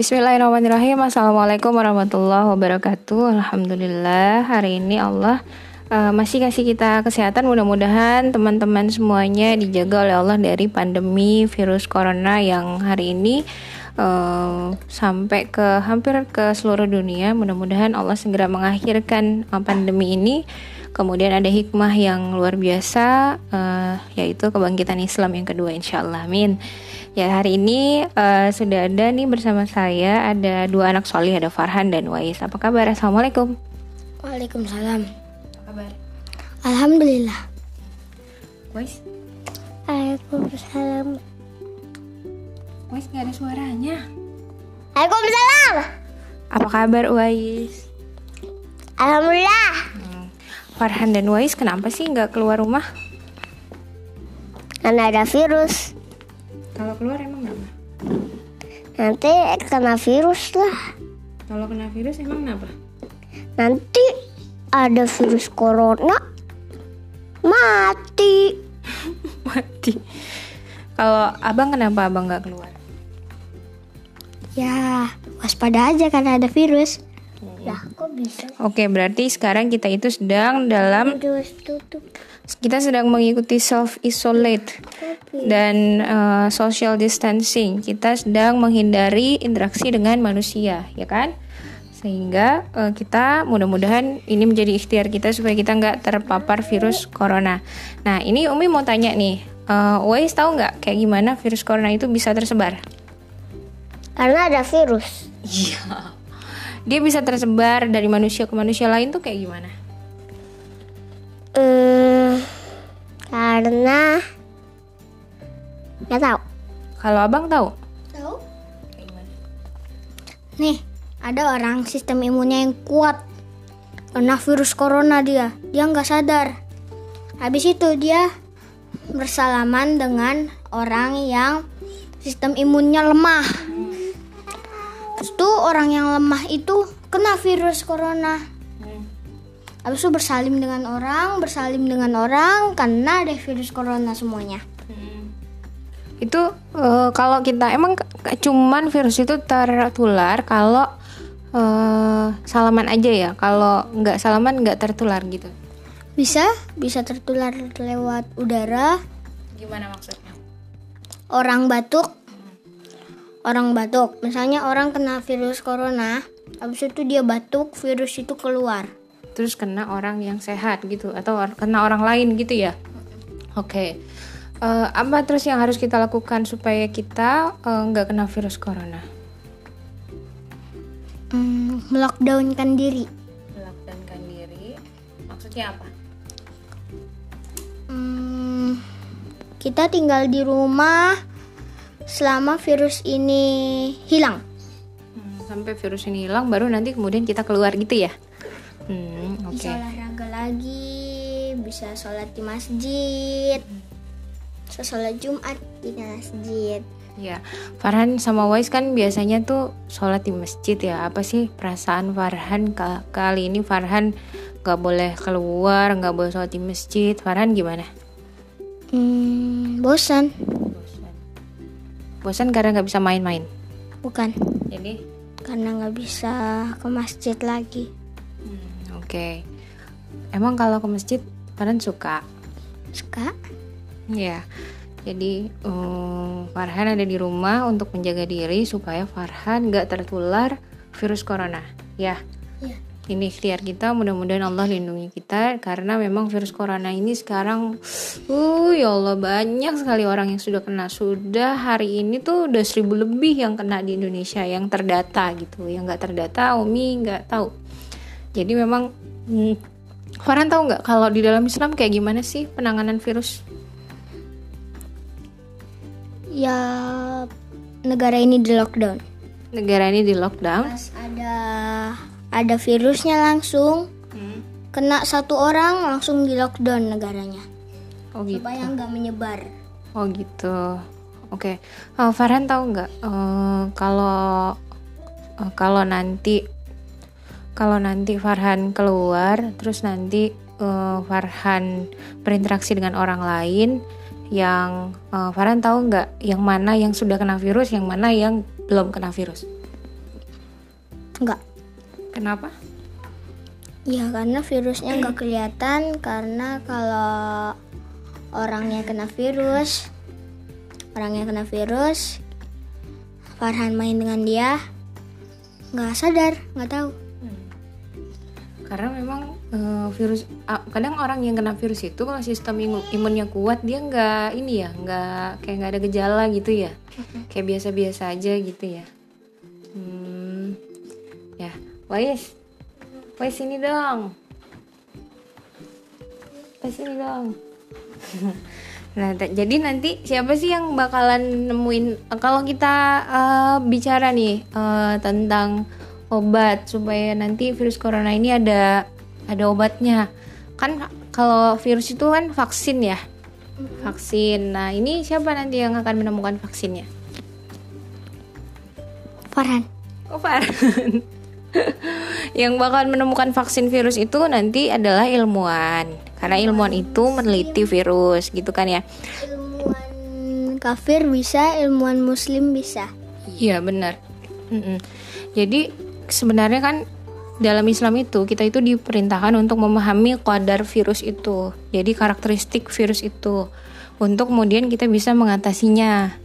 Bismillahirrahmanirrahim. Assalamualaikum warahmatullahi wabarakatuh. Alhamdulillah hari ini Allah uh, masih kasih kita kesehatan. Mudah-mudahan teman-teman semuanya dijaga oleh Allah dari pandemi virus corona yang hari ini uh, sampai ke hampir ke seluruh dunia. Mudah-mudahan Allah segera mengakhirkan uh, pandemi ini. Kemudian ada hikmah yang luar biasa uh, yaitu kebangkitan Islam yang kedua insyaallah amin Ya hari ini uh, sudah ada nih bersama saya ada dua anak solih ada Farhan dan Wais. Apa kabar? Assalamualaikum. Waalaikumsalam. Apa kabar? Alhamdulillah. Wais? Waalaikumsalam. Wais nggak ada suaranya. Waalaikumsalam. Apa kabar Wais? Alhamdulillah. Hmm. Farhan dan Wais kenapa sih nggak keluar rumah? Karena ada virus. Kalau keluar emang kenapa? Nanti kena virus lah. Kalau kena virus emang kenapa? Nanti ada virus corona. Mati. Mati. Kalau abang kenapa abang nggak keluar? Ya, waspada aja karena ada virus. Ya, kok bisa? Oke, berarti sekarang kita itu sedang dalam kita sedang mengikuti self isolate dan uh, social distancing. Kita sedang menghindari interaksi dengan manusia, ya kan? Sehingga uh, kita mudah-mudahan ini menjadi ikhtiar kita supaya kita nggak terpapar virus corona. Nah, ini Umi mau tanya nih, uh, Wais tahu nggak kayak gimana virus corona itu bisa tersebar? Karena ada virus. Iya. Dia bisa tersebar dari manusia ke manusia lain tuh kayak gimana? Hmm, karena nggak tahu. Kalau abang tahu? Tahu? Nih, ada orang sistem imunnya yang kuat. Kena virus corona dia, dia nggak sadar. Habis itu dia bersalaman dengan orang yang sistem imunnya lemah. Terus tuh orang yang lemah itu kena virus corona. Habis itu bersalim dengan orang, bersalim dengan orang, kena deh virus corona semuanya. Itu eh, kalau kita emang cuman virus itu tertular kalau eh, salaman aja ya. Kalau nggak salaman nggak tertular gitu. Bisa, bisa tertular lewat udara, Gimana maksudnya? orang batuk orang batuk misalnya orang kena virus corona habis itu dia batuk virus itu keluar Terus kena orang yang sehat gitu atau kena orang lain gitu ya? Oke. Eh, apa terus yang harus kita lakukan supaya kita eh, nggak kena virus corona? hmm, melockdownkan diri Melakukan diri. Maksudnya apa? Hmm, kita tinggal di rumah selama virus ini hilang Hmm, sampai virus ini hilang baru nanti kemudian kita keluar gitu ya? Hmm, oke. bisa olahraga lagi bisa sholat di masjid bisa sholat jumat di masjid Ya, Farhan sama Wais kan biasanya tuh sholat di masjid ya. Apa sih perasaan Farhan ka- kali ini Farhan nggak boleh keluar, nggak boleh sholat di masjid. Farhan gimana? hmm, Bosan. Bosan karena nggak bisa main-main. bukan Jadi, karena nggak bisa ke masjid lagi hmm, oke. Emang kalau ke masjid Farhan suka? suka Ya. Jadi um, Farhan ada di rumah untuk menjaga diri supaya Farhan nggak tertular virus corona. Ya. Ini ikhtiar kita, mudah-mudahan Allah lindungi kita karena memang virus corona ini sekarang, uh ya Allah banyak sekali orang yang sudah kena. Sudah hari ini tuh udah seribu lebih yang kena di Indonesia yang terdata gitu. Yang nggak terdata, Umi nggak tahu. Jadi memang, hmm, Farhan tahu nggak kalau di dalam Islam kayak gimana sih penanganan virus? ya negara ini di lockdown Negara ini di lockdown. pas ada ada virusnya langsung kena satu orang langsung di lockdown negaranya Oh gitu. supaya nggak menyebar Oh gitu. Oke. Eh, Farhan tahu nggak eh, kalau eh, kalau nanti kalau nanti Farhan keluar terus nanti eh, Farhan berinteraksi dengan orang lain yang eh, Farhan tahu nggak yang mana yang sudah kena virus, yang mana yang belum kena virus? Enggak. Kenapa? Ya karena virusnya nggak kelihatan karena kalau orangnya kena virus, orangnya kena virus, Farhan main dengan dia, nggak sadar, nggak tahu. Karena memang eh, virus kadang orang yang kena virus itu kalau sistem imu- imunnya kuat dia nggak ini ya nggak kayak nggak ada gejala gitu ya. Kayak biasa-biasa aja gitu ya. Hmm, ya Wais Wais sini dong Wais sini dong Nah, jadi nanti siapa sih yang bakalan nemuin kalau kita eh, bicara nih eh, tentang obat supaya nanti virus corona ini ada ada obatnya. Kan kalau virus itu kan vaksin ya. Vaksin. Nah, ini siapa nanti yang akan menemukan vaksinnya? Farhan. Oh, Farhan. yang bakal menemukan vaksin virus itu nanti adalah ilmuwan. Karena ilmuwan itu meneliti virus gitu kan ya. Ilmuwan kafir bisa, ilmuwan muslim bisa. Iya benar. Mm-mm. Jadi sebenarnya kan dalam Islam itu kita itu diperintahkan untuk memahami kadar virus itu. Jadi karakteristik virus itu untuk kemudian kita bisa mengatasinya.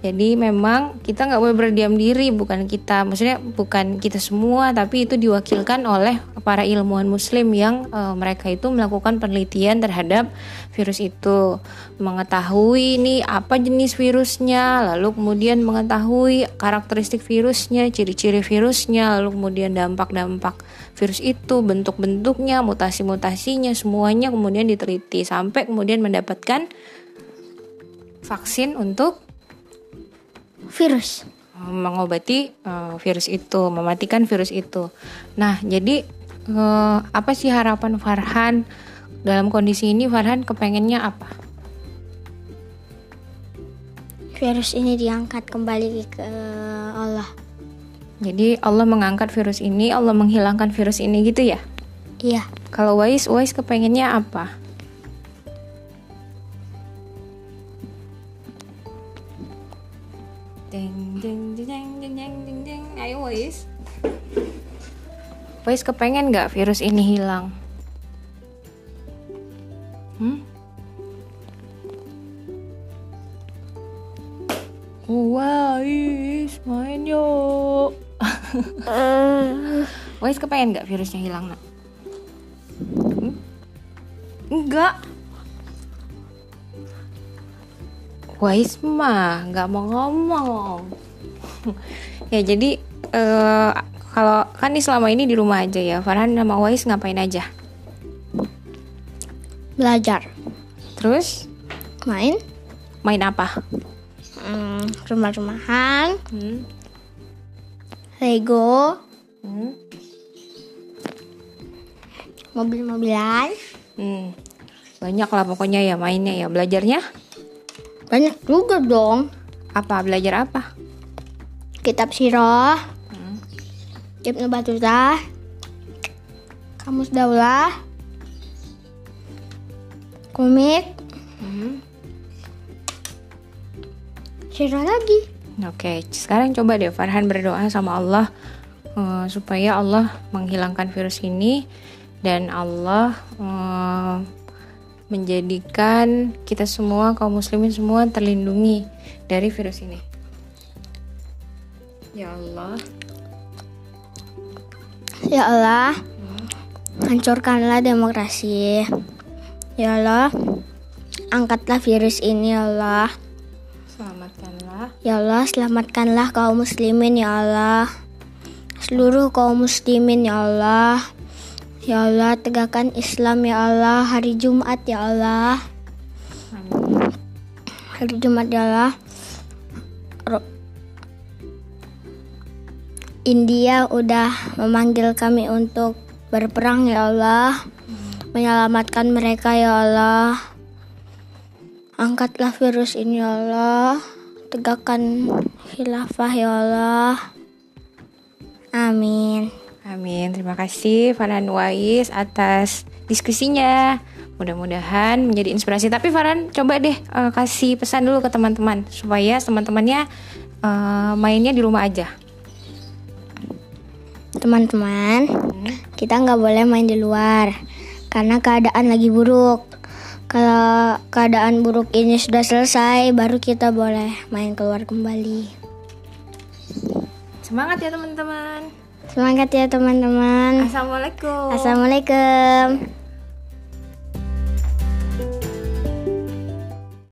Jadi memang kita nggak boleh berdiam diri, bukan kita, maksudnya bukan kita semua, tapi itu diwakilkan oleh para ilmuwan Muslim yang eh, mereka itu melakukan penelitian terhadap virus itu, mengetahui ini apa jenis virusnya, lalu kemudian mengetahui karakteristik virusnya, ciri-ciri virusnya, lalu kemudian dampak-dampak virus itu, bentuk-bentuknya, mutasi-mutasinya, semuanya kemudian diteliti sampai kemudian mendapatkan vaksin untuk Virus. uh, mengobati uh, virus itu, mematikan virus itu. Nah, jadi uh, apa sih harapan Farhan dalam kondisi ini? Farhan kepengennya apa? Virus ini diangkat kembali ke Allah. Jadi Allah mengangkat virus ini, Allah menghilangkan virus ini gitu ya? Iya. Kalau Wais, Wais kepengennya apa? Deng deng deng deng deng deng deng. Ayo Wais. Wais kepengen nggak virus ini hilang? Hmm? Wais, main yuk. Wais kepengen nggak virusnya hilang nak? Hmm? Enggak. Wais mah nggak mau ngomong. ya jadi eh, kalau kan ini selama ini di rumah aja ya. Farhan sama Wais ngapain aja? Belajar. Terus Main. main apa? Hmm, rumah-rumahan. Hmm. Lego. Hmm. Mobil-mobilan. Hmm. Banyak lah pokoknya ya mainnya ya. Belajarnya Banyak juga dong. apa? Belajar apa? Kitab Sirah. Ibnu Battuta. Kamus Daulah. Komik. Hmm. Sirah lagi. Oke, sekarang coba deh Farhan berdoa sama Allah eh, supaya Allah menghilangkan virus ini dan Allah eh, menjadikan kita semua kaum muslimin semua terlindungi dari virus ini. Ya Allah. Ya Allah, hancurkanlah demokrasi. Ya Allah, angkatlah virus ini ya Allah. Selamatkanlah Ya Allah, selamatkanlah kaum muslimin ya Allah. Seluruh kaum muslimin ya Allah. Ya Allah, tegakkan Islam ya Allah. Hari Jumat ya Allah. Hari Jumat ya Allah. India udah memanggil kami untuk berperang ya Allah. Menyelamatkan mereka ya Allah. Angkatlah virus ini ya Allah. Tegakkan khilafah ya Allah. Amin. Amin. Terima kasih Farhan Wais atas diskusinya. Mudah-mudahan menjadi inspirasi. Tapi Farhan coba deh eh, kasih pesan dulu ke teman-teman supaya teman-temannya eh, mainnya di rumah aja. teman-teman, kita nggak boleh main di luar karena keadaan lagi buruk. Kalau keadaan buruk ini sudah selesai, baru kita boleh main keluar kembali. Semangat ya teman-teman. Semangat ya teman-teman. Assalamualaikum. Assalamualaikum.